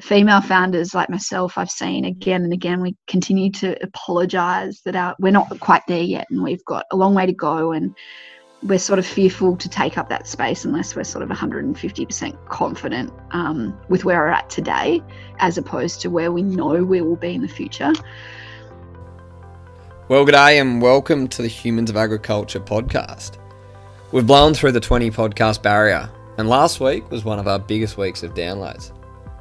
female founders like myself, I've seen again and again, we continue to apologize that our, we're not quite there yet and we've got a long way to go. And we're sort of fearful to take up that space unless we're sort of 150% confident um, with where we're at today, as opposed to where we know we will be in the future. Well, good day and welcome to the Humans of Agriculture podcast. We've blown through the 20 podcast barrier, and last week was one of our biggest weeks of downloads,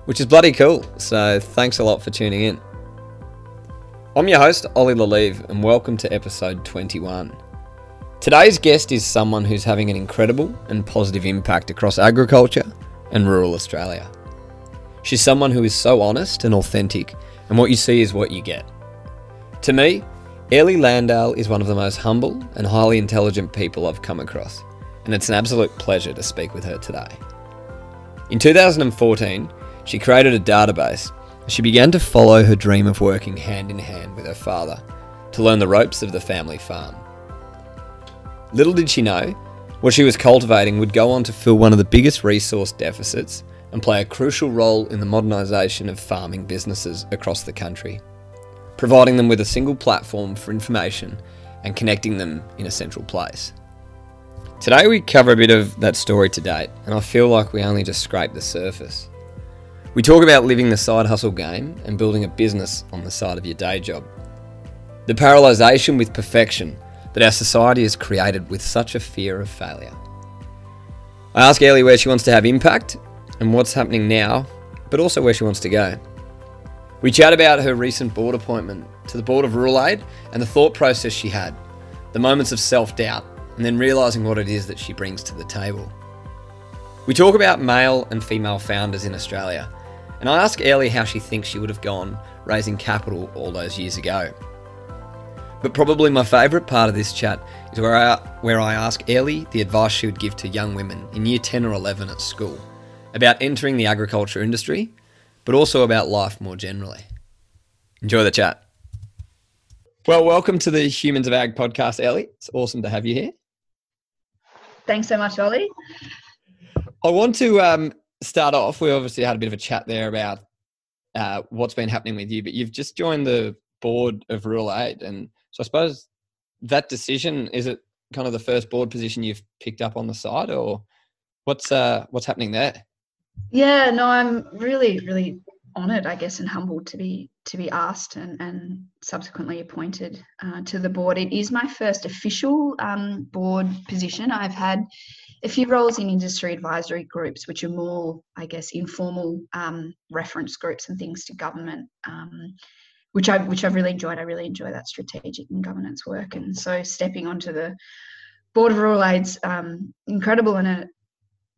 which is bloody cool. So, thanks a lot for tuning in. I'm your host, Ollie Lalive, and welcome to episode 21. Today's guest is someone who's having an incredible and positive impact across agriculture and rural Australia. She's someone who is so honest and authentic, and what you see is what you get. To me, Airlie Landale is one of the most humble and highly intelligent people I've come across, and it's an absolute pleasure to speak with her today. In 2014, she created a database she began to follow her dream of working hand in hand with her father to learn the ropes of the family farm. Little did she know, what she was cultivating would go on to fill one of the biggest resource deficits and play a crucial role in the modernisation of farming businesses across the country providing them with a single platform for information and connecting them in a central place. Today, we cover a bit of that story to date, and I feel like we only just scraped the surface. We talk about living the side hustle game and building a business on the side of your day job. The paralysation with perfection that our society has created with such a fear of failure. I ask Airlie where she wants to have impact and what's happening now, but also where she wants to go. We chat about her recent board appointment to the board of Rural Aid and the thought process she had, the moments of self doubt, and then realising what it is that she brings to the table. We talk about male and female founders in Australia, and I ask Ellie how she thinks she would have gone raising capital all those years ago. But probably my favourite part of this chat is where I, where I ask Ellie the advice she would give to young women in year 10 or 11 at school about entering the agriculture industry but also about life more generally. Enjoy the chat. Well, welcome to the Humans of Ag podcast, Ellie. It's awesome to have you here. Thanks so much, Ollie. I want to um, start off. We obviously had a bit of a chat there about uh, what's been happening with you, but you've just joined the board of Rural Aid, and so I suppose that decision is it kind of the first board position you've picked up on the side, or what's uh, what's happening there? Yeah, no, I'm really, really honoured, I guess, and humbled to be to be asked and, and subsequently appointed uh, to the board. It is my first official um, board position. I've had a few roles in industry advisory groups, which are more, I guess, informal um, reference groups and things to government, um, which I which I've really enjoyed. I really enjoy that strategic and governance work, and so stepping onto the board of rural aids, um, incredible and a,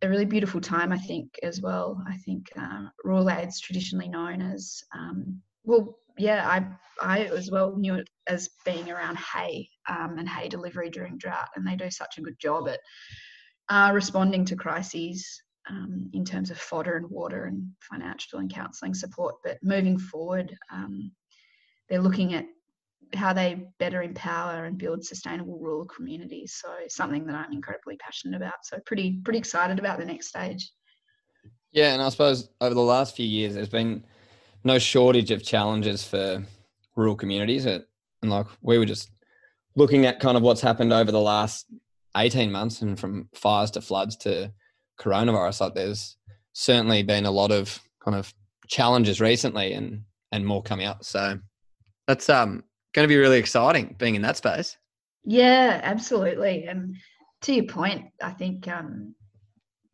a really beautiful time, I think, as well. I think uh, rural aid's traditionally known as, um, well, yeah, I I as well knew it as being around hay um, and hay delivery during drought, and they do such a good job at uh, responding to crises um, in terms of fodder and water and financial and counselling support. But moving forward, um, they're looking at how they better empower and build sustainable rural communities. So something that I'm incredibly passionate about. So pretty pretty excited about the next stage. Yeah, and I suppose over the last few years, there's been no shortage of challenges for rural communities. And like we were just looking at kind of what's happened over the last 18 months, and from fires to floods to coronavirus, like there's certainly been a lot of kind of challenges recently, and and more coming up. So that's um going to be really exciting being in that space. Yeah, absolutely. And to your point, I think, um,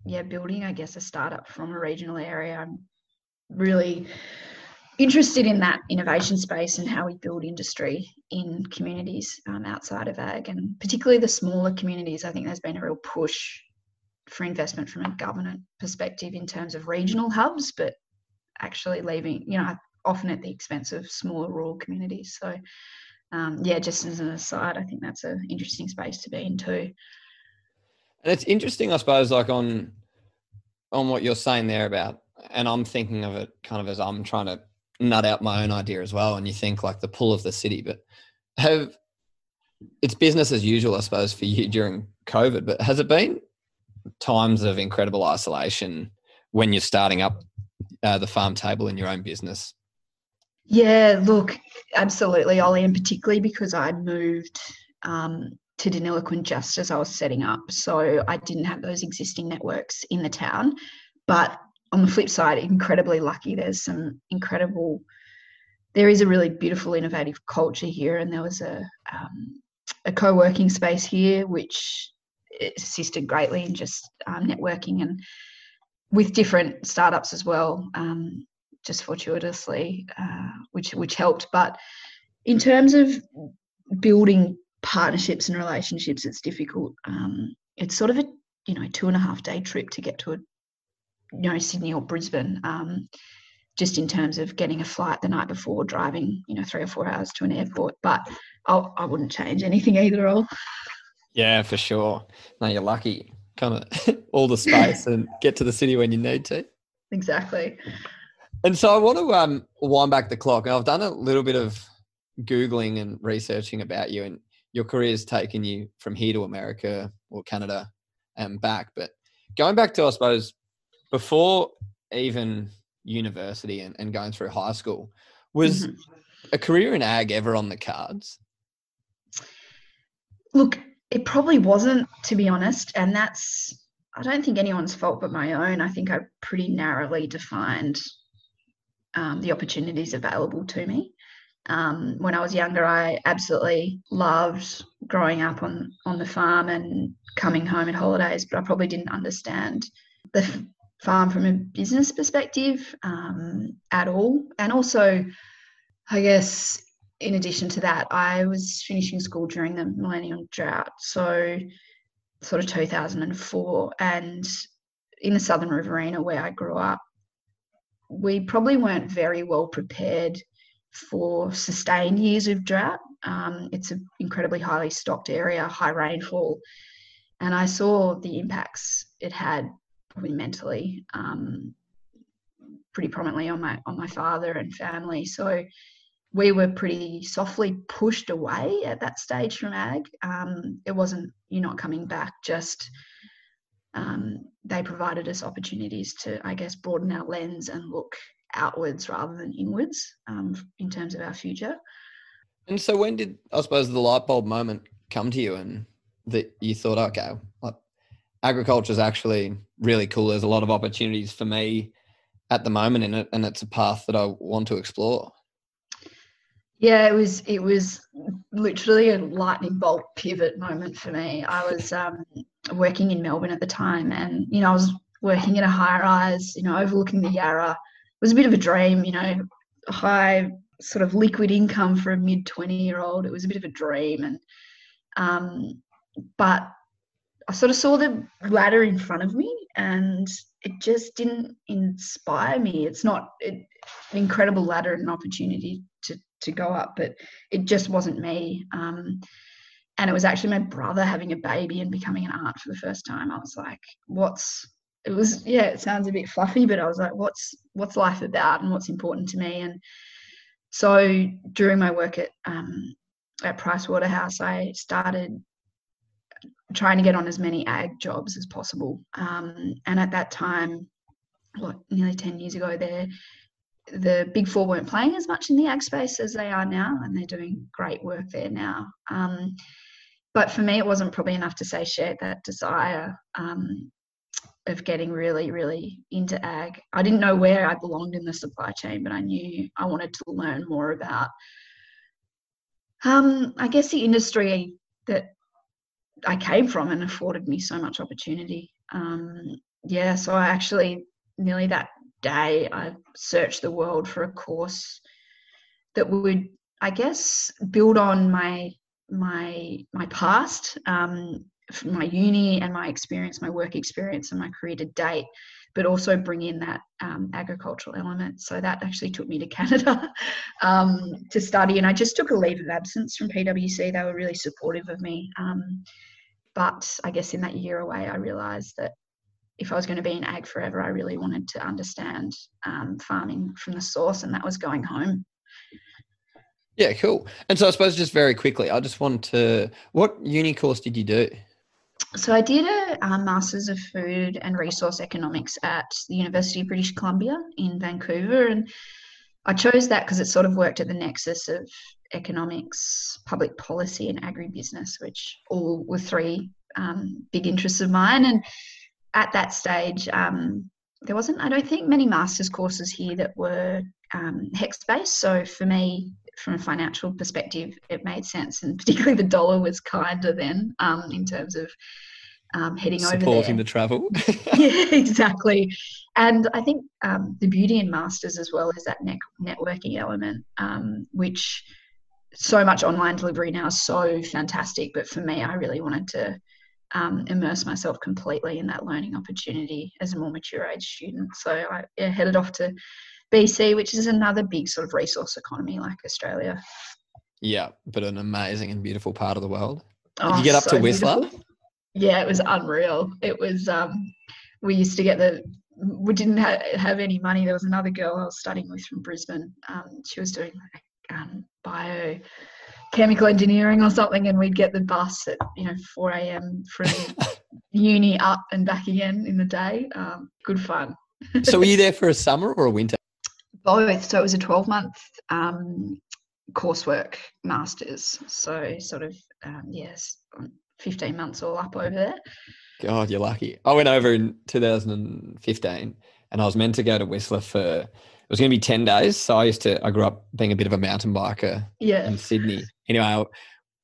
yeah, building, I guess, a startup from a regional area, I'm really interested in that innovation space and how we build industry in communities um, outside of ag and particularly the smaller communities. I think there's been a real push for investment from a government perspective in terms of regional hubs, but actually leaving, you know, often at the expense of smaller rural communities. So, um, yeah, just as an aside, I think that's an interesting space to be in too. And it's interesting, I suppose, like on on what you're saying there about, and I'm thinking of it kind of as I'm trying to nut out my own idea as well. And you think like the pull of the city, but have it's business as usual, I suppose, for you during COVID. But has it been times of incredible isolation when you're starting up uh, the farm table in your own business? Yeah, look, absolutely, Ollie, and particularly because I moved um, to Deniliquin just as I was setting up. So I didn't have those existing networks in the town. But on the flip side, incredibly lucky. There's some incredible, there is a really beautiful, innovative culture here. And there was a, um, a co working space here, which assisted greatly in just um, networking and with different startups as well, um, just fortuitously, uh, which which helped. But in terms of building partnerships and relationships, it's difficult. Um, it's sort of a you know two and a half day trip to get to a you know Sydney or Brisbane. Um, just in terms of getting a flight the night before, driving you know three or four hours to an airport, but I'll, I would not change anything either. All. Yeah, for sure. No, you're lucky. Kind of all the space and get to the city when you need to. Exactly. And so I want to um, wind back the clock. I've done a little bit of googling and researching about you, and your career's taken you from here to America or Canada and back. But going back to, I suppose, before even university and, and going through high school, was mm-hmm. a career in ag ever on the cards? Look, it probably wasn't, to be honest. And that's, I don't think anyone's fault but my own. I think I pretty narrowly defined um, the opportunities available to me. Um, when I was younger, I absolutely loved growing up on on the farm and coming home at holidays, but I probably didn't understand the farm from a business perspective um, at all. And also, I guess in addition to that, I was finishing school during the millennium drought, so sort of 2004, and in the Southern Riverina where I grew up, we probably weren't very well prepared for sustained years of drought. Um, it's an incredibly highly stocked area, high rainfall, and I saw the impacts it had probably mentally um, pretty prominently on my on my father and family. So we were pretty softly pushed away at that stage from ag. Um, it wasn't you're not coming back, just um, they provided us opportunities to, I guess, broaden our lens and look outwards rather than inwards um, in terms of our future. And so, when did I suppose the light bulb moment come to you, and that you thought, okay, like, agriculture is actually really cool. There's a lot of opportunities for me at the moment in it, and it's a path that I want to explore. Yeah, it was it was literally a lightning bolt pivot moment for me. I was um, working in Melbourne at the time, and you know I was working in a high rise, you know, overlooking the Yarra It was a bit of a dream, you know, high sort of liquid income for a mid 20 year old. It was a bit of a dream. And, um, but I sort of saw the ladder in front of me and it just didn't inspire me. It's not it, an incredible ladder and an opportunity to, to go up, but it just wasn't me. Um, and it was actually my brother having a baby and becoming an aunt for the first time. I was like, what's it was yeah it sounds a bit fluffy but i was like what's what's life about and what's important to me and so during my work at um, at price waterhouse i started trying to get on as many ag jobs as possible um, and at that time what nearly 10 years ago there the big four weren't playing as much in the ag space as they are now and they're doing great work there now um, but for me it wasn't probably enough to say share that desire um, of getting really, really into ag. I didn't know where I belonged in the supply chain, but I knew I wanted to learn more about, um, I guess, the industry that I came from and afforded me so much opportunity. Um, yeah, so I actually nearly that day I searched the world for a course that would, I guess, build on my my my past um, my uni and my experience, my work experience and my career to date, but also bring in that um, agricultural element. So that actually took me to Canada um, to study. And I just took a leave of absence from PwC. They were really supportive of me. Um, but I guess in that year away, I realized that if I was going to be in ag forever, I really wanted to understand um, farming from the source, and that was going home. Yeah, cool. And so I suppose just very quickly, I just want to, what uni course did you do? so I did a um, Masters of Food and Resource Economics at the University of British Columbia in Vancouver, and I chose that because it sort of worked at the nexus of economics, public policy, and agribusiness, which all were three um, big interests of mine. And at that stage, um, there wasn't, I don't think, many master's courses here that were um, HECS based. So for me, from a financial perspective, it made sense, and particularly the dollar was kinder then um, in terms of um, heading Supporting over there. the travel. yeah, exactly. And I think um, the beauty in masters as well is that net- networking element, um, which so much online delivery now is so fantastic. But for me, I really wanted to um, immerse myself completely in that learning opportunity as a more mature age student. So I yeah, headed off to BC, which is another big sort of resource economy like Australia. yeah, but an amazing and beautiful part of the world. Did Oh, you get up so to Whistler? Yeah, it was unreal. It was. Um, we used to get the. We didn't ha- have any money. There was another girl I was studying with from Brisbane. Um, she was doing like, um, bio chemical engineering or something, and we'd get the bus at you know 4 a.m. from uni up and back again in the day. Um, good fun. so were you there for a summer or a winter? Both. So it was a 12 month um, coursework masters. So sort of um, yes, 15 months all up over there. God, you're lucky. I went over in 2015 and I was meant to go to Whistler for, was going to be 10 days. So I used to, I grew up being a bit of a mountain biker Yeah. in Sydney. Anyway, I,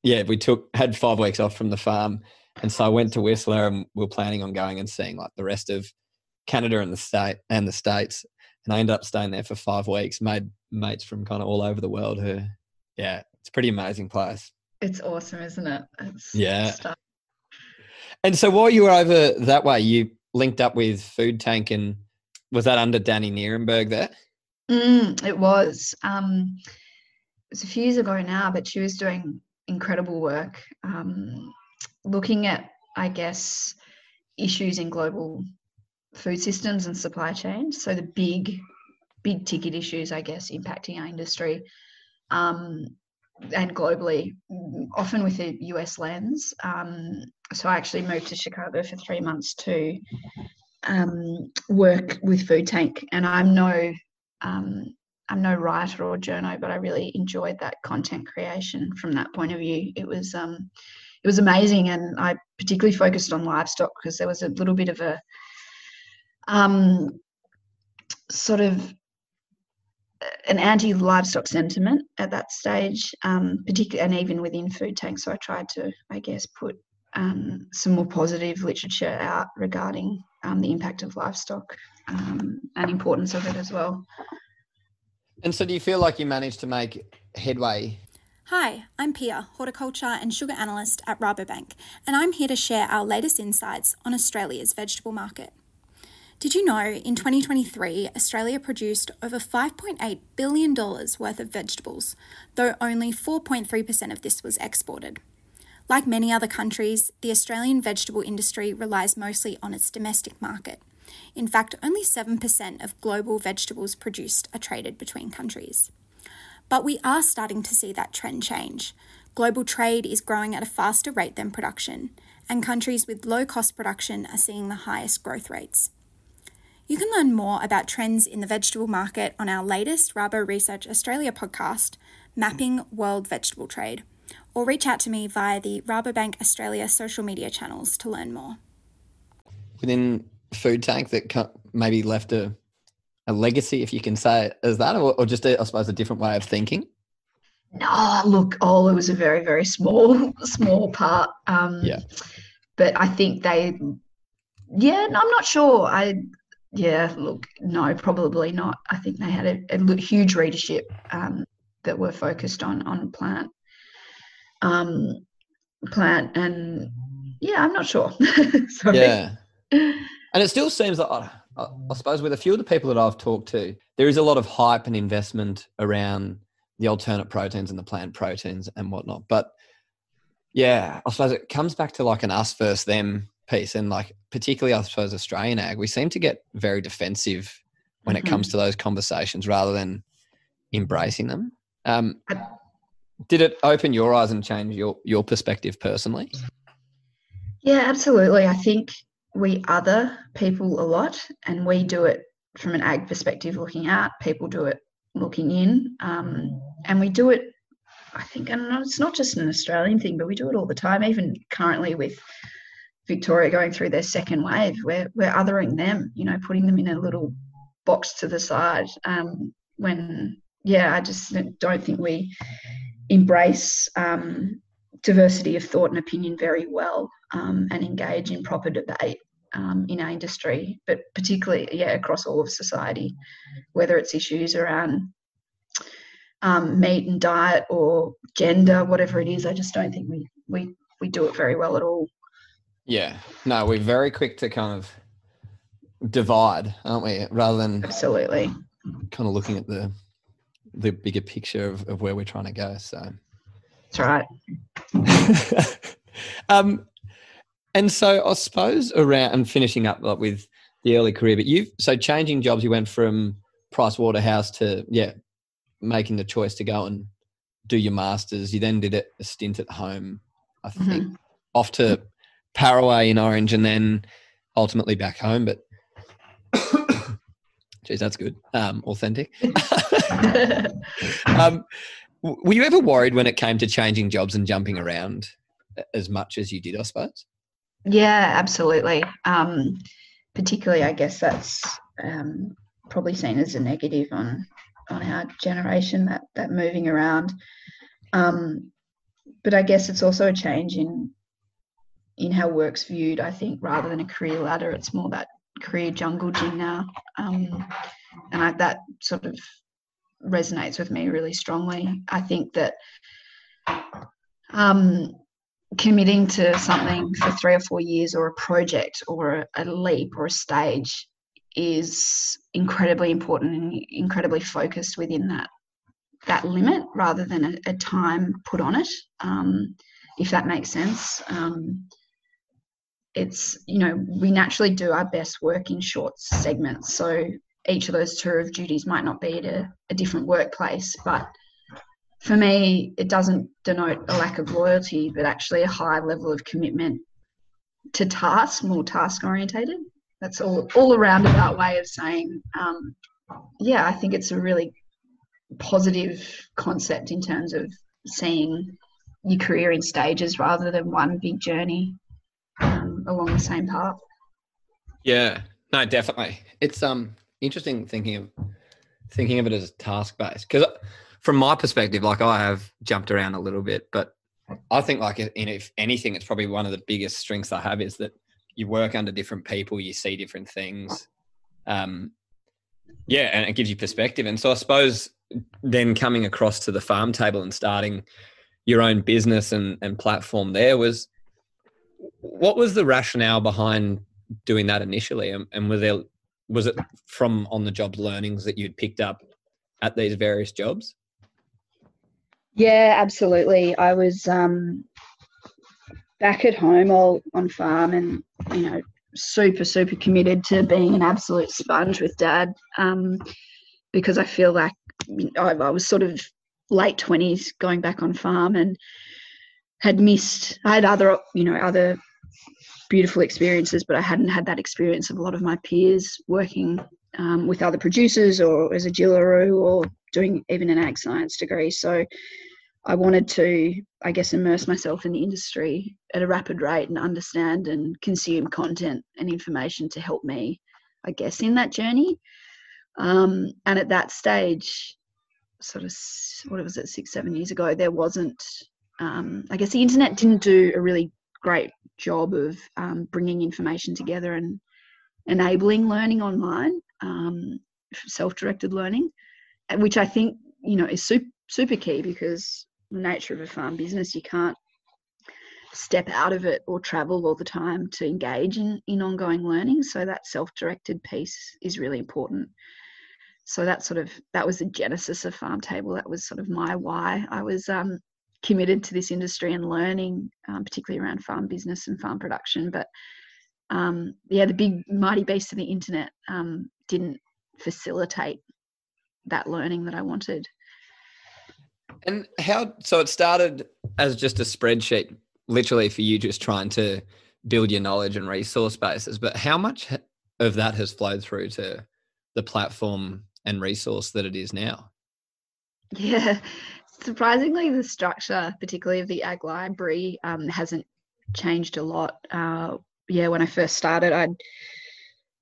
yeah, we took, had five weeks off from the farm. And so I went to Whistler and we were planning on going and seeing like the rest of Canada and the state and the States. And I ended up staying there for five weeks, made mates from kind of all over the world who, yeah, it's a pretty amazing place. It's awesome, isn't it? It's Yeah. stuff. And so while you were over that way, you linked up with Food Tank and was that under Danny Nierenberg there? Mm, it was. Um, it was a few years ago now, but she was doing incredible work, um, looking at, I guess, issues in global food systems and supply chains. So the big, big ticket issues, I guess, impacting our industry, um, and globally, often with a US lens. Um, so I actually moved to Chicago for three months to um, work with Food Tank, and I'm no um, I'm no writer or journo, but I really enjoyed that content creation from that point of view. It was um, it was amazing, and I particularly focused on livestock because there was a little bit of a um, sort of an anti-livestock sentiment at that stage, um, particularly and even within Food Tank. So I tried to, I guess, put um, some more positive literature out regarding um, the impact of livestock um, and importance of it as well. And so do you feel like you managed to make headway? Hi, I'm Pia, horticulture and sugar analyst at Rabobank, and I'm here to share our latest insights on Australia's vegetable market. Did you know in 2023, Australia produced over $5.8 billion worth of vegetables, though only 4.3% of this was exported? Like many other countries, the Australian vegetable industry relies mostly on its domestic market. In fact, only 7% of global vegetables produced are traded between countries. But we are starting to see that trend change. Global trade is growing at a faster rate than production, and countries with low cost production are seeing the highest growth rates. You can learn more about trends in the vegetable market on our latest Rabo Research Australia podcast, Mapping World Vegetable Trade, or reach out to me via the Rabobank Australia social media channels to learn more. within Food Tank that maybe left a, a legacy, if you can say it as that, or, or just, a, I suppose, a different way of thinking? No, look, Ola was a very, very small, small part. Um, Yeah. But I think they, yeah, no, I'm not sure. I, yeah, look, no, probably not. I think they had a, a huge readership um, that were focused on on plant, um, plant, and yeah, I'm not sure. Yeah. And it still seems like, I, I suppose, with a few of the people that I've talked to, there is a lot of hype and investment around the alternate proteins and the plant proteins and whatnot. But yeah, I suppose it comes back to like an us versus them piece. And like, particularly, I suppose, Australian ag, we seem to get very defensive when it Mhm. comes to those conversations rather than embracing them. Um, did it open your eyes and change your, your perspective personally? Yeah, absolutely. I think we other people a lot, and we do it from an ag perspective, looking out. People do it looking in, um, and we do it. I think, and it's not just an Australian thing, but we do it all the time. Even currently with Victoria going through their second wave, we're we're othering them. You know, putting them in a little box to the side. Um, when yeah, I just don't think we embrace um, diversity of thought and opinion very well um, and engage in proper debate um, in our industry, but particularly, yeah, across all of society, whether it's issues around um, meat and diet or gender, whatever it is. I just don't think we we we do it very well at all. Yeah, no, we're very quick to kind of divide, aren't we? Rather than absolutely kind of looking at the the bigger picture of, of where we're trying to go. So that's right. um, and so I suppose around and finishing up like with the early career, but you've so changing jobs, you went from Price Waterhouse to yeah, making the choice to go and do your masters. You then did it a stint at home, I think, mm-hmm. off to Paraway in Orange, and then ultimately back home. But geez, that's good. Um, authentic. um, were you ever worried when it came to changing jobs and jumping around as much as you did? I suppose. Yeah, absolutely. Um, particularly, I guess that's um, probably seen as a negative on on our generation that that moving around. Um, but I guess it's also a change in in how work's viewed. I think rather than a career ladder, it's more that career jungle gym now, um, and I, that sort of resonates with me really strongly. I think that um, committing to something for three or four years or a project or a, leap or a stage is incredibly important and incredibly focused within that that limit rather than a, a time put on it um, if that makes sense um, it's you know we naturally do our best work in short segments so each of those tour of duties might not be at a, a different workplace but for me, it doesn't denote a lack of loyalty, but actually a high level of commitment to task, more task orientated. That's all all a roundabout way of saying, um, yeah, I think it's a really positive concept in terms of seeing your career in stages rather than one big journey um, along the same path. Yeah, no, definitely. It's um interesting thinking of thinking of it as task based because from my perspective, like I have jumped around a little bit, but I think like in if anything, it's probably one of the biggest strengths I have is that you work under different people, you see different things. Um, yeah, and it gives you perspective. And so I suppose then coming across to the farm table and starting your own business and, and platform there was what was the rationale behind doing that initially? And, and was there was it from on the job learnings that you'd picked up at these various jobs? Yeah, absolutely. I was um, back at home all on farm and, you know, super, super committed to being an absolute sponge with dad um, because I feel like I, I was sort of late 20s going back on farm and had missed, I had other, you know, other beautiful experiences, but I hadn't had that experience of a lot of my peers working um, with other producers or as a Jillaroo or doing even an ag science degree. So I wanted to, I guess, immerse myself in the industry at a rapid rate and understand and consume content and information to help me, I guess, in that journey. Um, and at that stage, sort of, what was it, six, seven years ago, there wasn't, um, I guess, the internet didn't do a really great job of um, bringing information together and enabling learning online, um, self-directed learning, which I think you know is super super key because the nature of a farm business, you can't step out of it or travel all the time to engage in, in ongoing learning. So that self-directed piece is really important. So that sort of that was the genesis of Farm Table. That was sort of my why. I was um, committed to this industry and learning, um, particularly around farm business and farm production. But um, yeah, the big mighty beast of the internet um, didn't facilitate that learning that I wanted. And how? So it started as just a spreadsheet, literally for you just trying to build your knowledge and resource bases. But how much of that has flowed through to the platform and resource that it is now? Yeah, surprisingly, the structure, particularly of the ag library, um, hasn't changed a lot. Uh, yeah, when I first started, I'd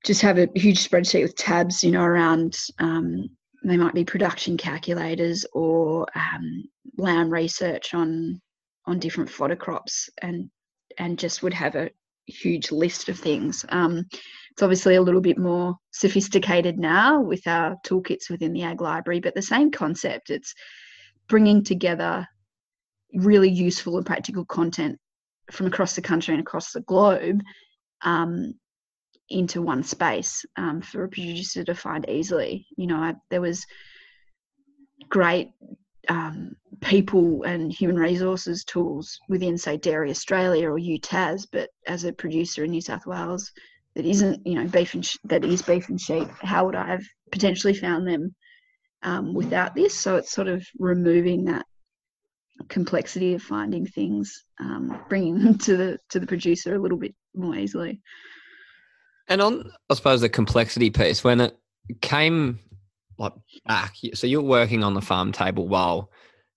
just have a huge spreadsheet with tabs, you know, around um, they might be production calculators or um, land research on on different fodder crops, and and just would have a huge list of things. Um, it's obviously a little bit more sophisticated now with our toolkits within the ag library, but the same concept. It's bringing together really useful and practical content from across the country and across the globe um, into one space um, for a producer to find easily. You know, I, there was great um, people and human resources tools within, say, Dairy Australia or UTAS, but as a producer in New South Wales that isn't, you know, beef and sh- that is beef and sheep, how would I have potentially found them um, without this? So it's sort of removing that complexity of finding things, um, bringing them to the to the producer a little bit more easily. And on, I suppose, the complexity piece, when it came like back, so you're working on the farm table while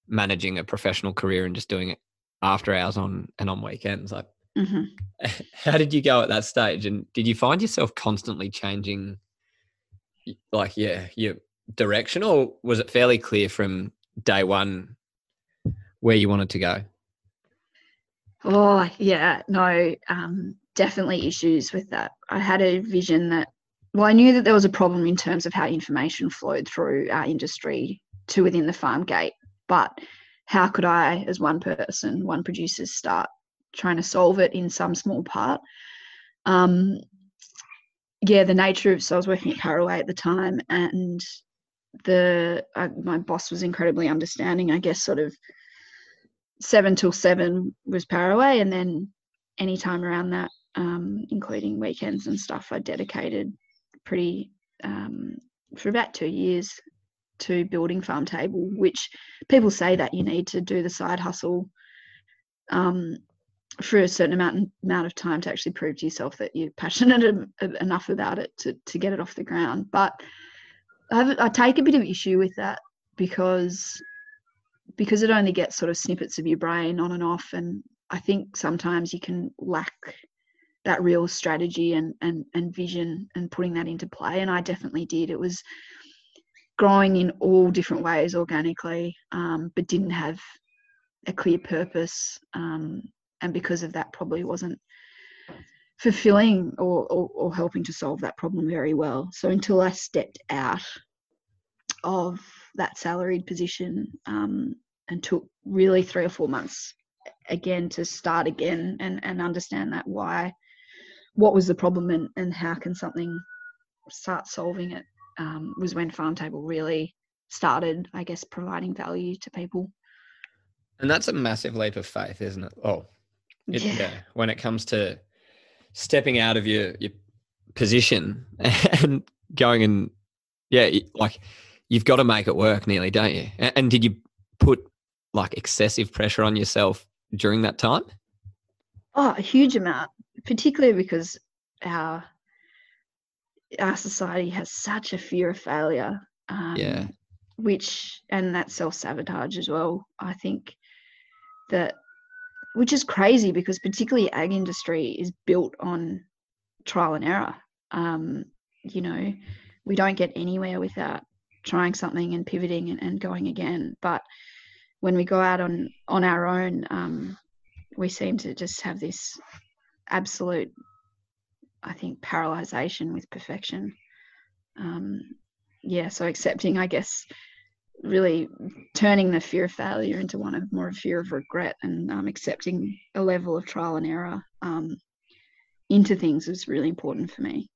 managing a professional career and just doing it after hours on and on weekends. Like, mm-hmm. how did you go at that stage? And did you find yourself constantly changing, like, yeah, your direction, or was it fairly clear from day one where you wanted to go? Oh, yeah, no, um, definitely issues with that. I had a vision that, well, I knew that there was a problem in terms of how information flowed through our industry to within the farm gate, but how could I, as one person, one producer, start trying to solve it in some small part? Um, yeah, the nature of so I was working at Paraway at the time, and the uh, my boss was incredibly understanding. I guess sort of seven till seven was Paraway, and then any time around that, um, including weekends and stuff, I dedicated pretty um, for about two years to building farm table. Which people say that you need to do the side hustle um, for a certain amount amount of time to actually prove to yourself that you're passionate enough about it to to get it off the ground. But I, I take a bit of issue with that because because it only gets sort of snippets of your brain on and off and i think sometimes you can lack that real strategy and and, and vision and putting that into play and i definitely did. It was growing in all different ways organically um, but didn't have a clear purpose um, and because of that probably wasn't fulfilling or, or, or helping to solve that problem very well so until i stepped out of that salaried position um, and took really three or four months again to start again and, and understand that why what was the problem and, and how can something start solving it um, was when farm table really started i guess providing value to people and that's a massive leap of faith isn't it oh it, yeah. yeah. when it comes to stepping out of your your position and going and yeah like you've got to make it work nearly, don't you? And did you put like excessive pressure on yourself during that time? Oh, a huge amount, particularly because our our society has such a fear of failure. Um, yeah. Which and that self sabotage as well. I think that which is crazy because particularly ag industry is built on trial and error. Um, you know, we don't get anywhere without trying something and pivoting and, and going again. But when we go out on on our own, um, we seem to just have this absolute, I think, paralyzation with perfection. Um, yeah, so accepting, I guess, really turning the fear of failure into one of more of fear of regret and um, accepting a level of trial and error um, into things is really important for me.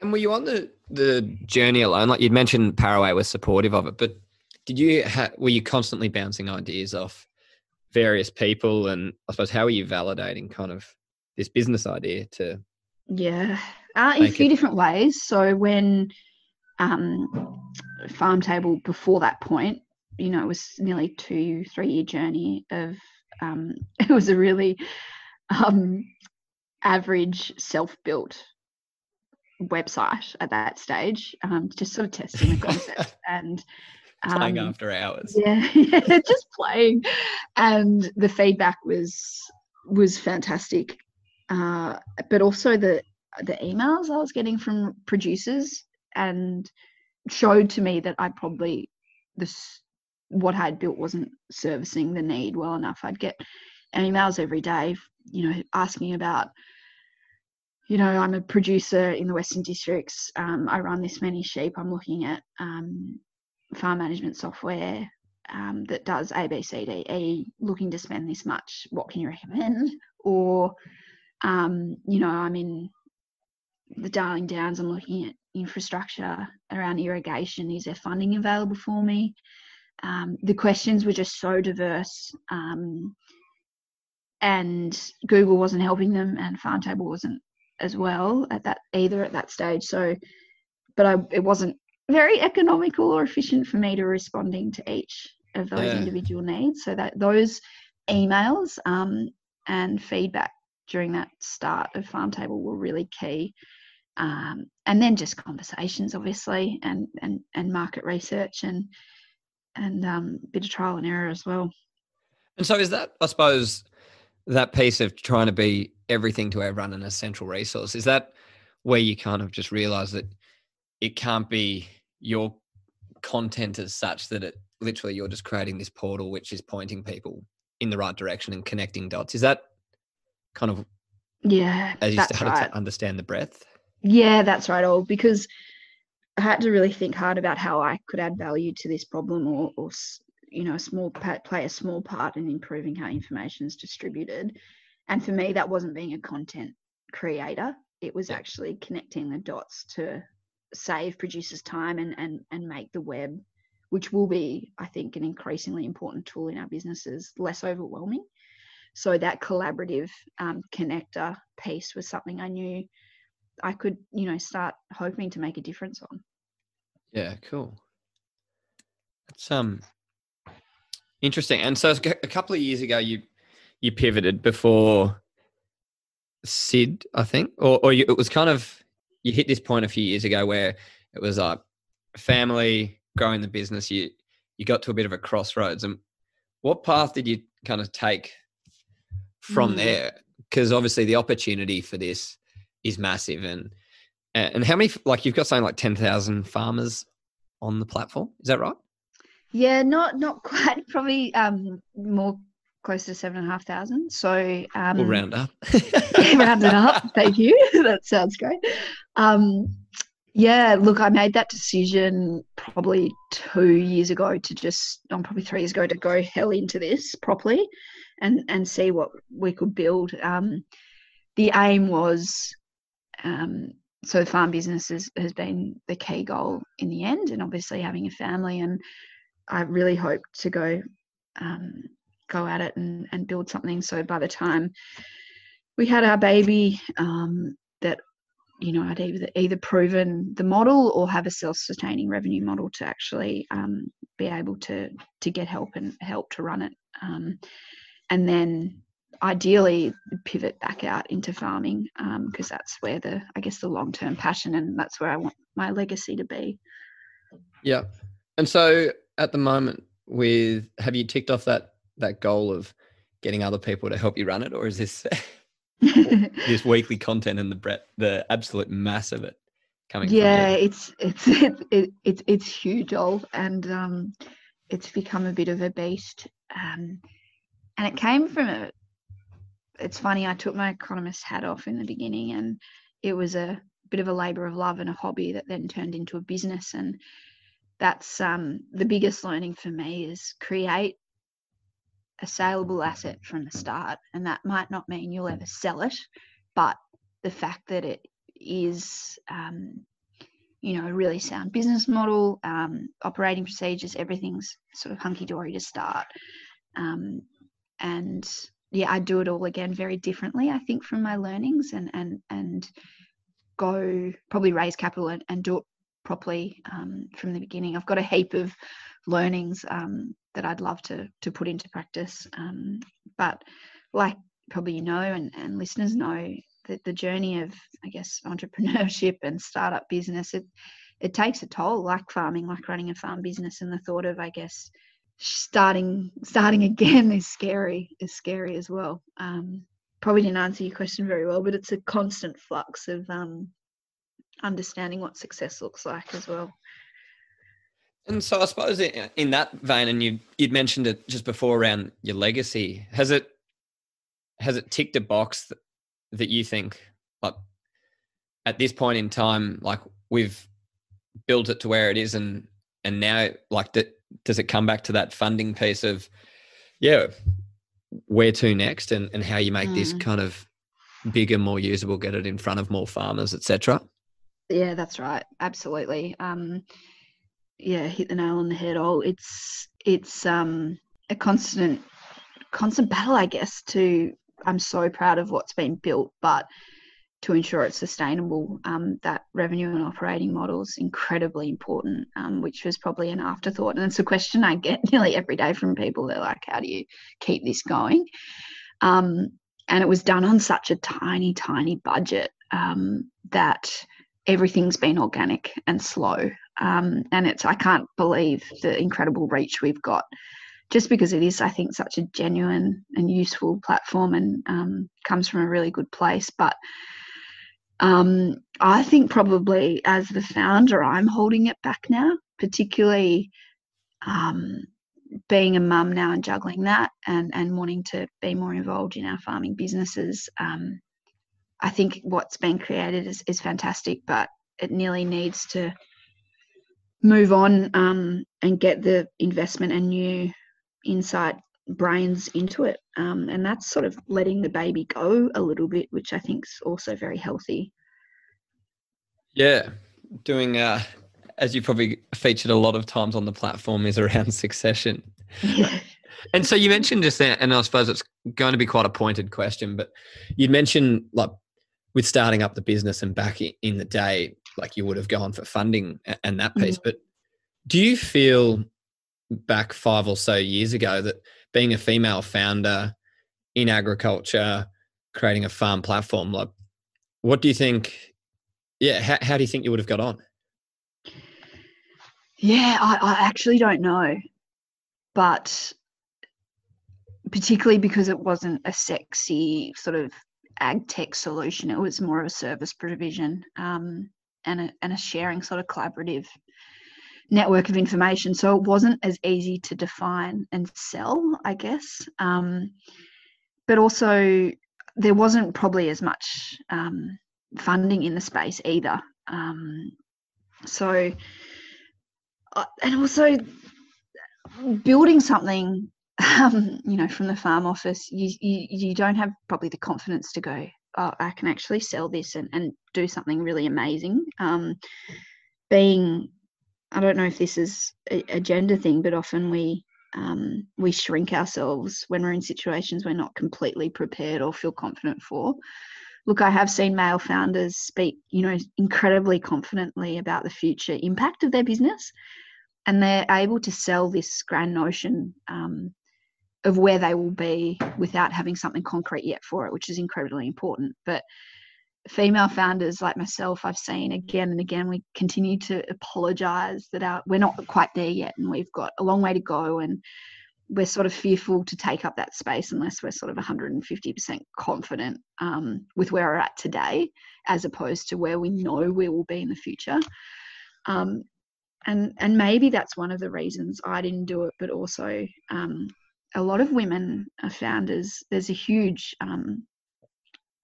And were you on the the journey alone? Like you'd mentioned, Paraway was supportive of it, but did you ha- were you constantly bouncing ideas off various people? And I suppose how were you validating kind of this business idea to? Yeah, uh, in a few it- different ways. So when um, farm table before that point, you know, it was nearly two three year journey of um, it was a really um, average self-built website at that stage, um, just sort of testing the concept and playing um, after hours. Yeah, yeah, just playing, and the feedback was was fantastic. Uh, but also the the emails I was getting from producers and showed to me that I probably this what I'd built wasn't servicing the need well enough. I'd get emails every day, you know, asking about, you know, I'm a producer in the Western Districts. Um, I run this many sheep. I'm looking at um, farm management software um, that does A, B, C, D, E, looking to spend this much. What can you recommend? Or, um, you know, I'm in the Darling Downs. I'm looking at infrastructure around irrigation. Is there funding available for me? Um, the questions were just so diverse, um, and Google wasn't helping them, and Farmtable wasn't as well at that either at that stage. So, but I, it wasn't very economical or efficient for me to responding to each of those yeah. individual needs. So that those emails um, and feedback during that start of Farmtable were really key. Um, and then just conversations, obviously, and and and market research and and um, bit of trial and error as well. And so, is that I suppose that piece of trying to be everything to everyone an essential resource? Is that where you kind of just realize that it can't be your content as such that it literally you're just creating this portal which is pointing people in the right direction and connecting dots. Is that kind of yeah as you started right. to understand the breadth? Yeah, that's right. All because I had to really think hard about how I could add value to this problem, or, or you know, a small play a small part in improving how information is distributed. And for me, that wasn't being a content creator; it was yeah. actually connecting the dots to save producers time and and and make the web which will be i think an increasingly important tool in our businesses less overwhelming so that collaborative um, connector piece was something i knew i could you know start hoping to make a difference on. Yeah cool. That's um interesting and so a couple of years ago you you pivoted before sid i think or, or you, it was kind of you hit this point a few years ago where it was like family growing the business you you got to a bit of a crossroads and what path did you kind of take from mm. there? Because obviously the opportunity for this is massive and and how many like you've got something like 10,000 farmers on the platform is that right yeah not not quite probably um more close to seven and a half thousand. So um, we'll round up. round it up. Thank you. that sounds great. Um, yeah, look, I made that decision probably two years ago to just, um, probably three years ago to go hell into this properly, and and see what we could build. Um, the aim was, um, so farm business has, has been the key goal in the end, and obviously having a family, and I really hope to go um, go at it and, and build something. So by the time we had our baby, um, that you know I'd either either proven the model or have a self-sustaining revenue model to actually um, be able to to get help and help to run it, um, and then ideally pivot back out into farming because um, that's where the I guess the long-term passion and that's where I want my legacy to be. Yeah, and so at the moment, with have you ticked off that that goal of getting other people to help you run it, or is this this weekly content and the breadth, the absolute mass of it coming? Yeah, it's it's it's it's it's huge, all, and um, it's become a bit of a beast. Um, and it came from a. It's funny. I took my economist hat off in the beginning, and it was a bit of a labor of love and a hobby that then turned into a business and that's um, the biggest learning for me is create a saleable asset from the start. And that might not mean you'll ever sell it, but the fact that it is, um, you know, a really sound business model, um, operating procedures, everything's sort of hunky dory to start. Um, and yeah, I'd do it all again very differently, I think, from my learnings and and and go probably raise capital and, and do it properly um, from the beginning. I've got a heap of learnings um, that I'd love to to put into practice. Um, but like probably you know and, and listeners know that the journey of I guess entrepreneurship and startup business it it takes a toll like farming like running a farm business and the thought of I guess starting starting again is scary is scary as well um, probably didn't answer your question very well but it's a constant flux of um, understanding what success looks like as well and so I suppose in that vein, and you you'd mentioned it just before around your legacy. Has it has it ticked a box that, that you think like at this point in time, like we've built it to where it is, and and now like that does it come back to that funding piece of yeah where to next and and how you make mm. this kind of bigger, more usable, get it in front of more farmers, etc. Yeah, that's right. Absolutely. Um, yeah hit the nail on the head all it's it's um a constant constant battle i guess to i'm so proud of what's been built but to ensure it's sustainable um, that revenue and operating model is incredibly important um, which was probably an afterthought. And it's a question i get nearly every day from people. They're like how do you keep this going? Um, and it was done on such a tiny tiny budget um, that everything's been organic and slow. Um, and it's I can't believe the incredible reach we've got, just because it is I think such a genuine and useful platform and um, comes from a really good place. But um, I think probably as the founder, I'm holding it back now, particularly um, being a mum now and juggling that and and wanting to be more involved in our farming businesses. Um, I think what's been created is, is fantastic, but it nearly needs to move on um, and get the investment and new insight brains into it. Um, and that's sort of letting the baby go a little bit, which I think is also very healthy. Yeah, doing uh, as you probably featured a lot of times on the platform is around succession. Yeah. and so you mentioned just that, and I suppose it's going to be quite a pointed question, but you mentioned like with starting up the business and back in the day, like you would have gone for funding and that piece. Mm-hmm. But do you feel back five or so years ago that being a female founder in agriculture, creating a farm platform, like what do you think? Yeah, how, how do you think you would have got on? Yeah, I, I actually don't know. But particularly because it wasn't a sexy sort of ag tech solution, it was more of a service provision. Um, and a, and a sharing sort of collaborative network of information. So it wasn't as easy to define and sell, I guess. Um, but also, there wasn't probably as much um, funding in the space either. Um, so, uh, and also building something, um, you know, from the farm office, you, you you don't have probably the confidence to go oh, I can actually sell this and, and do something really amazing. Um, being, I don't know if this is a, gender thing, but often we um, we shrink ourselves when we're in situations we're not completely prepared or feel confident for. Look, I have seen male founders speak, you know, incredibly confidently about the future impact of their business, and they're able to sell this grand notion um, of where they will be without having something concrete yet for it, which is incredibly important. But female founders like myself, I've seen again and again, we continue to apologize that our, we're not quite there yet and we've got a long way to go. And we're sort of fearful to take up that space unless we're sort of 150% confident um, with where we're at today, as opposed to where we know we will be in the future. Um, and and maybe that's one of the reasons I didn't do it, but also um, a lot of women are founders. There's a huge um,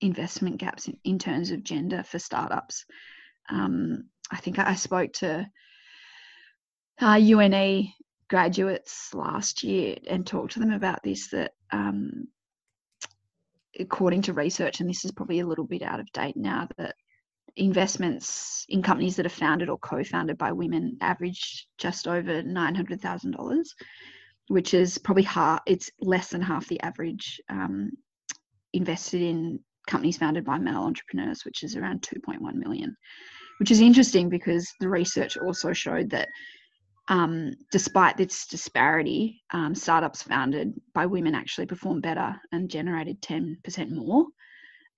investment gaps in, in, terms of gender for startups. Um, I think I spoke to uh, UNE graduates last year and talked to them about this. That um, according to research, and this is probably a little bit out of date now, that investments in companies that are founded or co-founded by women average just over nine hundred thousand dollars which is probably half, it's less than half the average um, invested in companies founded by male entrepreneurs, which is around 2.1 million, which is interesting because the research also showed that um, despite this disparity, um, startups founded by women actually performed better and generated 10% more.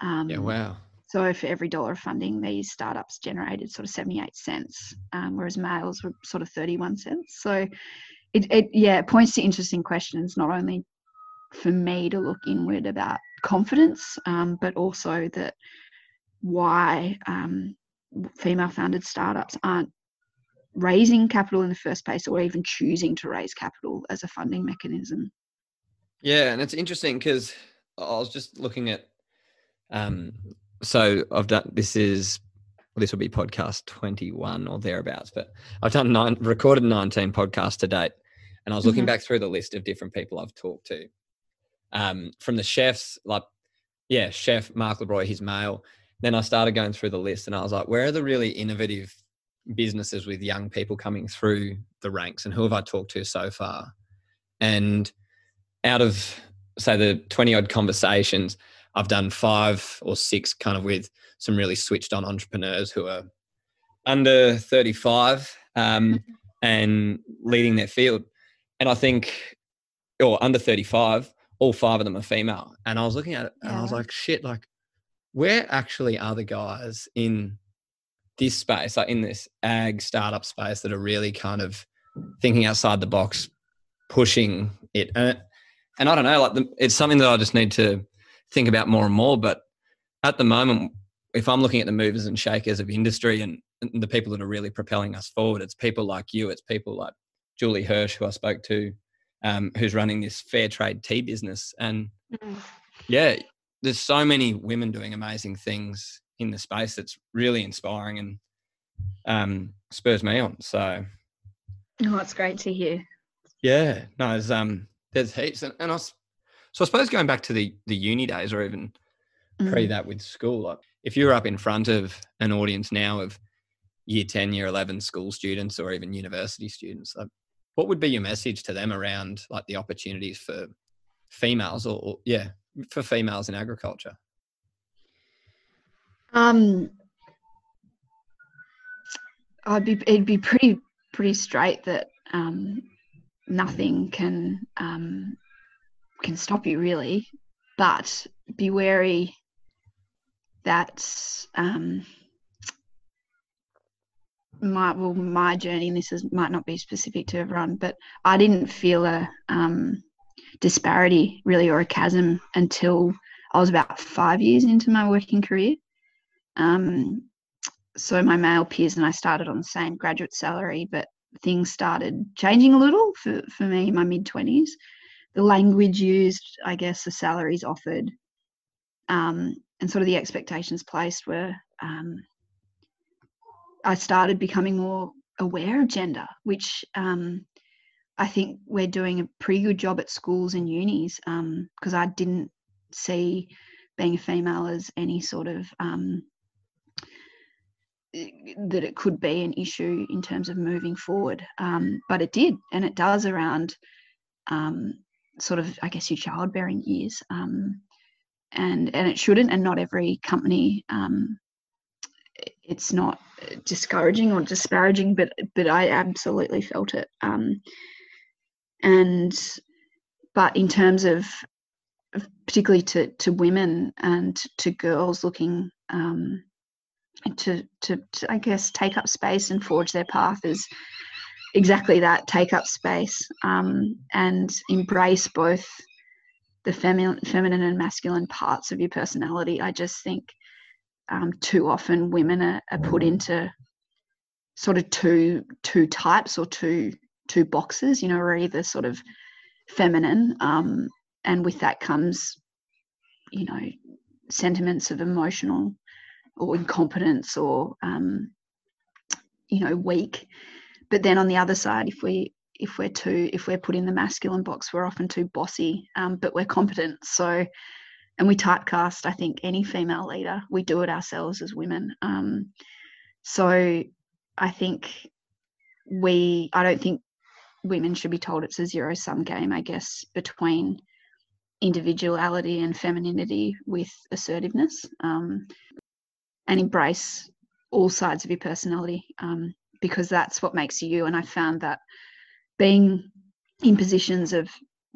Um, yeah, wow. So for every dollar of funding, these startups generated sort of 78 cents, um, whereas males were sort of 31 cents. So it, it, yeah, it points to interesting questions, not only for me to look inward about confidence, um, but also that why um, female founded startups aren't raising capital in the first place or even choosing to raise capital as a funding mechanism. Yeah, and it's interesting because I was just looking at um so I've done this is well, this will be podcast 21 or thereabouts, but I've done nine recorded 19 podcasts to date. And I was looking mm-hmm. back through the list of different people I've talked to. Um, from the chefs, like yeah, chef Mark LaBrooy, his male. Then I started going through the list and I was like, where are the really innovative businesses with young people coming through the ranks and who have I talked to so far? And out of say the 20 odd conversations, I've done five or six kind of with some really switched on entrepreneurs who are under 35 um, and leading their field. And I think, or under 35, all five of them are female. And I was looking at it and I was like, shit, like, where actually are the guys in this space, like in this ag startup space, that are really kind of thinking outside the box, pushing it. And, and I don't know, like the, it's something that I just need to think about more and more. But at the moment, if I'm looking at the movers and shakers of industry and, and the people that are really propelling us forward, it's people like you, it's people like Julie Hirsch, who I spoke to, um, who's running this fair trade tea business. And mm. yeah, there's so many women doing amazing things in the space that's really inspiring and um, spurs me on. So, oh, it's great to hear. Yeah, no, there's um, there's heaps, and, and I was, so I suppose going back to the the uni days, or even mm. pre that with school, like if you're up in front of an audience now of year 10 year 11 school students or even university students like, what would be your message to them around like the opportunities for females or, or yeah for females in agriculture? Um, I'd be it'd be pretty pretty straight that um, nothing can um, can stop you really, but be wary that um, my well my journey. And this is might not be specific to everyone, but I didn't feel a um, disparity really or a chasm until I was about five years into my working career. Um, so my male peers and I started on the same graduate salary, but things started changing a little for, for me in my mid 20s. The language used, I guess, the salaries offered, um, and sort of the expectations placed were. I started becoming more aware of gender, which um, I think we're doing a pretty good job at schools and unis because um, I didn't see being a female as any sort of um, that it could be an issue in terms of moving forward. Um, but it did, and it does around um, sort of, I guess, your childbearing years. Um, and and it shouldn't, and not every company. Um, it's not discouraging or disparaging, but but I absolutely felt it. Um, and but in terms of particularly to to women and to girls looking um, to, to, to, I guess, take up space and forge their path is exactly that take up space um, and embrace both the feminine, feminine and masculine parts of your personality. I just think um, too often women are, are put into sort of two two types or two two boxes. You know, we're either sort of feminine, um, and with that comes, you know, sentiments of emotional or incompetence or um, you know weak but then on the other side if we if we're too if we're put in the masculine box we're often too bossy um, but we're competent so and we typecast i think any female leader we do it ourselves as women um, so i think we i don't think women should be told it's a zero sum game i guess between individuality and femininity with assertiveness um, and embrace all sides of your personality. Um, because that's what makes you you. And I found that being in positions of,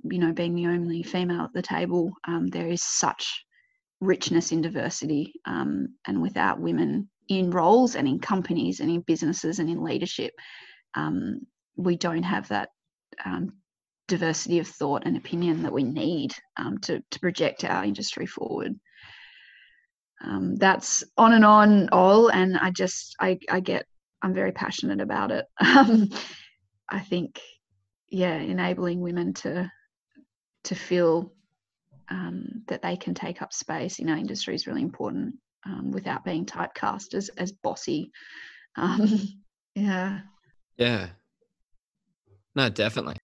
you know, being the only female at the table, um, there is such richness in diversity. Um, and without women in roles and in companies and in businesses and in leadership, um, we don't have that um, diversity of thought and opinion that we need um, to, to project our industry forward. Um, that's on and on all, and I just I, I get I'm very passionate about it. I think, yeah, enabling women to to feel um, that they can take up space in our industry is really important um, without being typecast as as bossy. Um, yeah. Yeah. No, definitely.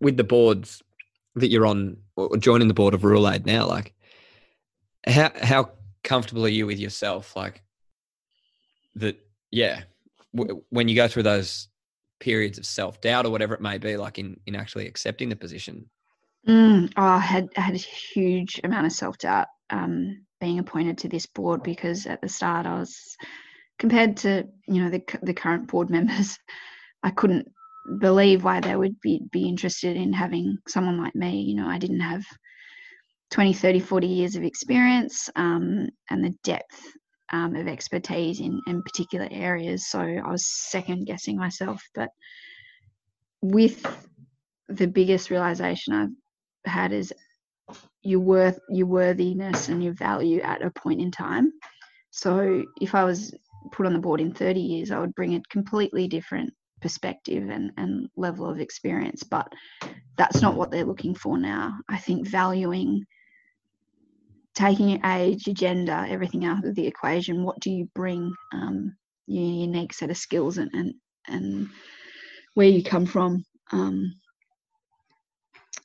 With the boards that you're on, or joining the board of Rural Aid now, like, how how comfortable are you with yourself? Like, that, yeah, w- when you go through those periods of self doubt or whatever it may be, like in in actually accepting the position. Mm, oh, I had I had a huge amount of self doubt um, being appointed to this board because at the start I was compared to you know the the current board members, I couldn't believe why they would be be interested in having someone like me. You know, I didn't have 20, 30, 40 years of experience um, and the depth um, of expertise in, in particular areas. So I was second guessing myself. But with the biggest realization I've had is your worth, your worthiness, and your value at a point in time. So if I was put on the board in 30 years, I would bring a completely different perspective and, and level of experience. But that's not what they're looking for now. I think valuing taking your age, your gender, everything out of the equation, what do you bring? Um, your unique set of skills and and, and where you come from, um,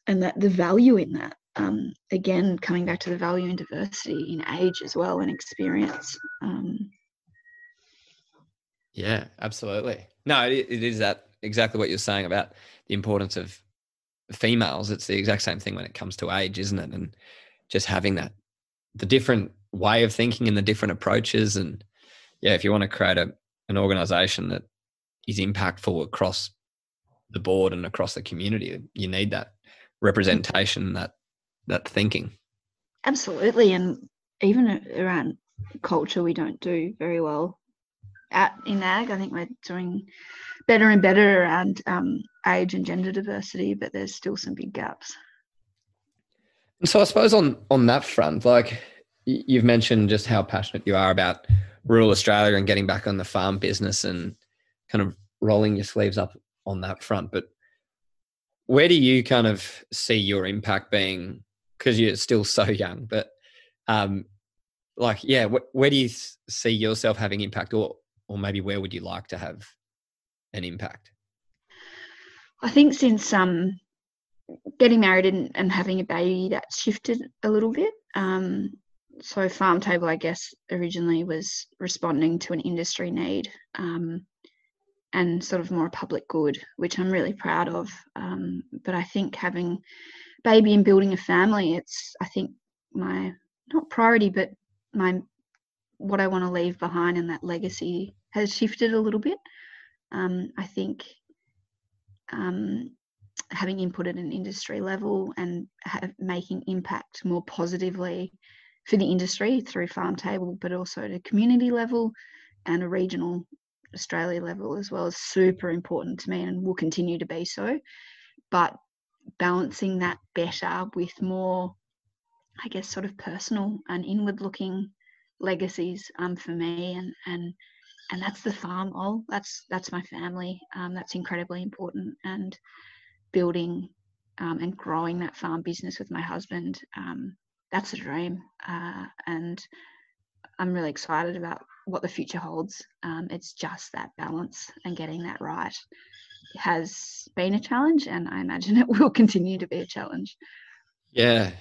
and that the value in that. Um, again, coming back to the value in diversity in age as well and experience. Um, yeah, absolutely. No, it, it is that exactly what you're saying about the importance of females. It's the exact same thing when it comes to age, isn't it? And just having that the different way of thinking and the different approaches. And yeah if you want to create a, an organization that is impactful across the board and across the community you need that representation that that thinking. Absolutely. And even around culture we don't do very well at in ag. I think we're doing better and better around um, age and gender diversity but there's still some big gaps so I suppose on on that front, like you've mentioned just how passionate you are about rural Australia and getting back on the farm business and kind of rolling your sleeves up on that front. But where do you kind of see your impact being? Because you're still so young, but um, like, yeah, wh- where do you see yourself having impact, or or maybe where would you like to have an impact? I think since um getting married and, and having a baby that shifted a little bit. Um, so farm table i guess originally was responding to an industry need um, and sort of more a public good which i'm really proud of. Um, but i think having baby and building a family it's i think my not priority but my what i want to leave behind and that legacy has shifted a little bit. Um, i think um, having input at an industry level and have, making impact more positively for the industry through farm table, but also at a community level and a regional Australia level as well is super important to me and will continue to be so. But balancing that better with more, I guess, sort of personal and inward looking legacies um, for me and and and that's the farm all that's that's my family um, that's incredibly important and building um, and growing that farm business with my husband, um, that's a dream. Uh, and I'm really excited about what the future holds. Um, it's just that balance and getting that right has been a challenge, and I imagine it will continue to be a challenge. Yeah,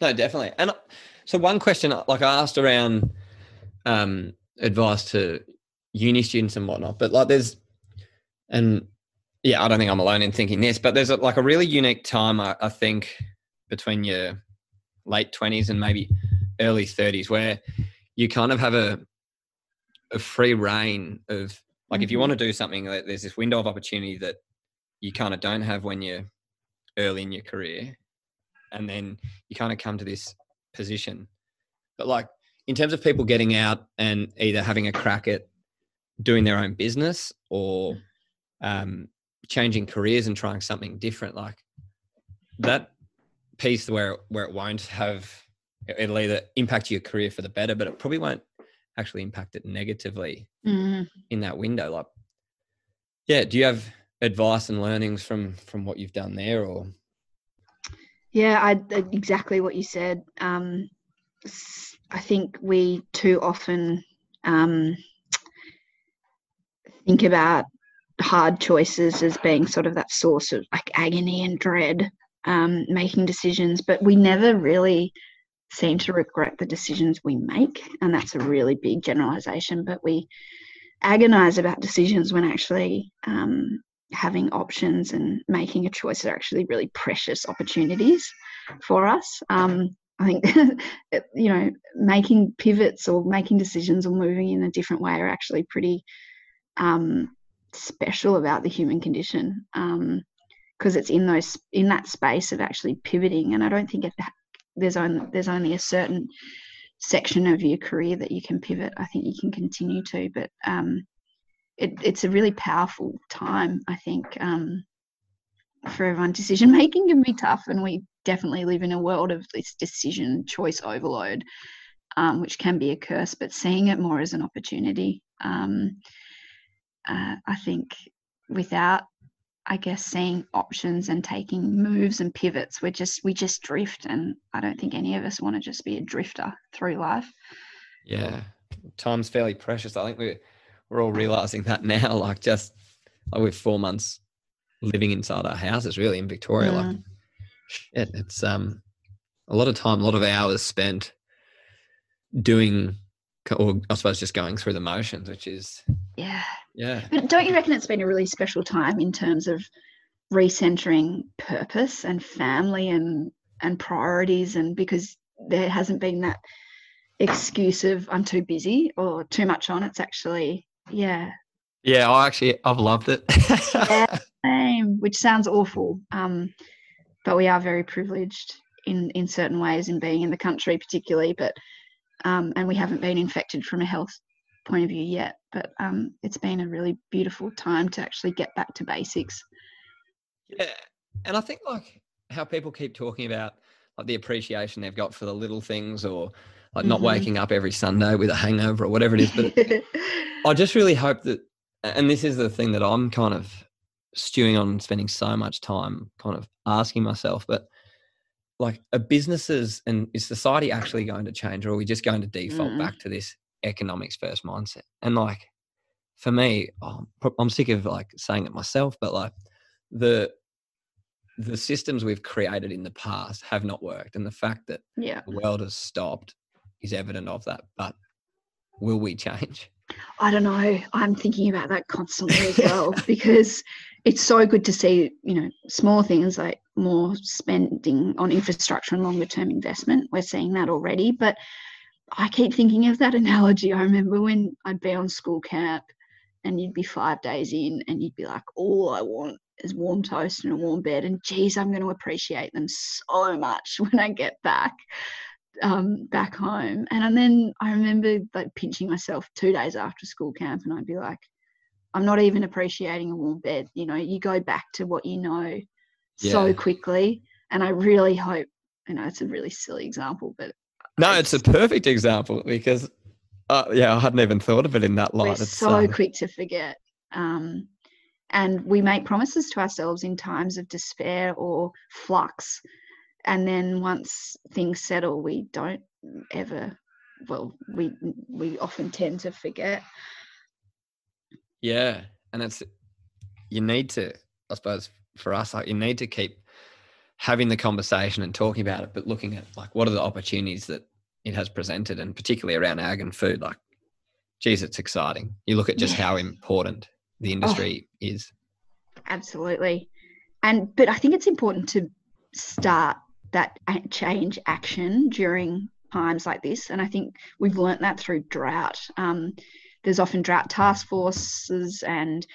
no, definitely. And uh, so, one question, like I asked around um, advice to uni students and whatnot, but like there's, and yeah, I don't think I'm alone in thinking this, but there's a, like a really unique time, I, I think, between your late 20s and maybe early 30s where you kind of have a, a free reign of Like if you Mhm. want to do something, there's this window of opportunity that you kind of don't have when you're early in your career, and then you kind of come to this position. But like in terms of people getting out and either having a crack at doing their own business or um, changing careers and trying something different, like that piece where where it won't have it'll either impact your career for the better, but it probably won't actually impact it negatively Mm. in that window. Like, yeah, do you have advice and learnings from from what you've done there, or Yeah, I exactly what you said. Um, I think we too often um, think about hard choices as being sort of that source of like agony and dread, um, making decisions, but we never really seem to regret the decisions we make, and that's a really big generalization. But we agonize about decisions when actually um, having options and making a choice are actually really precious opportunities for us. Um, I think, you know, making pivots or making decisions or moving in a different way are actually pretty um, special about the human condition because it's in those in that space of actually pivoting. And I don't think it, there's only there's only a certain section of your career that you can pivot. I think you can continue to, but um, it, it's a really powerful time. I think um, for everyone, decision making can be tough, and we definitely live in a world of this decision choice overload, um, which can be a curse. But seeing it more as an opportunity, um, uh, I think, without I guess seeing options and taking moves and pivots, we just we just drift, and I don't think any of us want to just be a drifter through life. yeah, time's fairly precious. I think we're we're all realizing that now. Like just like with four months living inside our houses, really in Victoria, like Mm. shit, it's um a lot of time, a lot of hours spent doing, or I suppose just going through the motions, which is Yeah. yeah, But don't you reckon it's been a really special time in terms of recentering purpose and family and and priorities and because there hasn't been that excuse of I'm too busy or too much on. It's actually yeah, yeah. I actually I've loved it. same, which sounds awful. Um, but we are very privileged in in certain ways in being in the country, particularly. But um, and we haven't been infected from a health point of view yet. But um, it's been a really beautiful time to actually get back to basics. Yeah, and I think like how people keep talking about like the appreciation they've got for the little things, or like not Mhm. waking up every Sunday with a hangover or whatever it is. But I just really hope that, and this is the thing that I'm kind of stewing on, spending so much time kind of asking myself, but like, are businesses and is society actually going to change, or are we just going to default Mm. back to this economics first mindset? And like, for me, um, I'm I'm sick of like saying it myself, but like the the systems we've created in the past have not worked, and the fact that yeah, the world has stopped is evident of that. But will we change? I don't know. I'm thinking about that constantly as well because it's so good to see, you know, small things like more spending on infrastructure and longer term investment. We're seeing that already. But I keep thinking of that analogy. I remember when I'd be on school camp and you'd be five days in and you'd be like, all I want is warm toast and a warm bed. And geez, I'm going to appreciate them so much when I get back um, back home. And then I remember like pinching myself two days after school camp, and I'd be like, I'm not even appreciating a warm bed. You know, you go back to what you know so quickly. And I really hope, you know, it's a really silly example, but No, it's a perfect example because, uh, yeah, I hadn't even thought of it in that light. we're. It's, so um, quick to forget. Um, and we make promises to ourselves in times of despair or flux. And then once things settle, we don't ever, well, we we often tend to forget. yeah, and it's you need to, I suppose, for us, like you need to keep having the conversation and talking about it, but looking at like what are the opportunities that it has presented, and particularly around ag and food. Like, geez, it's exciting. You look at just how important the industry is. Absolutely. And but I think it's important to start that change action during times like this. And I think we've learnt that through drought. Um, there's often drought task forces and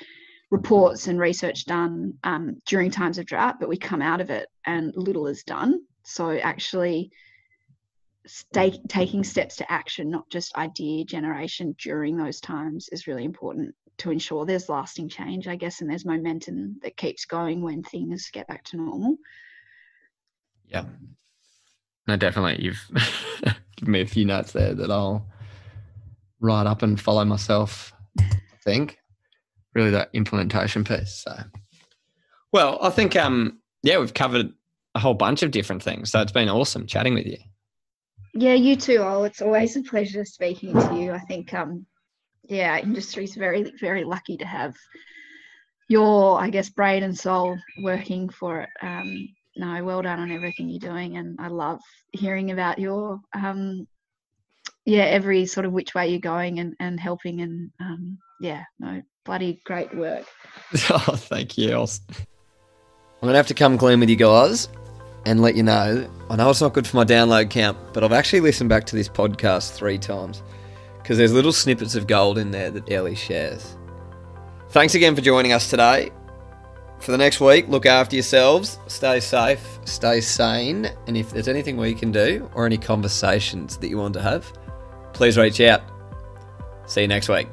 reports and research done um, during times of drought, but we come out of it and little is done. So actually, stay, taking steps to action, not just idea generation during those times, is really important to ensure there's lasting change, I guess, and there's momentum that keeps going when things get back to normal. Yeah. No, definitely. You've given me a few notes there that I'll write up and follow myself. I think really that implementation piece. So, well, I think um yeah, we've covered a whole bunch of different things. So it's been awesome chatting with you. Yeah, you too. Oh, it's always a pleasure speaking to you. I think um yeah, industry's very very lucky to have your I guess brain and soul working for it. Um, no, well done on everything you're doing, and I love hearing about your um, yeah every sort of which way you're going and and helping and um, yeah no bloody great work. oh, thank you. I'm gonna have to come clean with you guys and let you know. I know it's not good for my download count, but I've actually listened back to this podcast three times because there's little snippets of gold in there that Ellie shares. Thanks again for joining us today. For the next week, look after yourselves, stay safe, stay sane, and if there's anything we can do or any conversations that you want to have, please reach out. See you next week.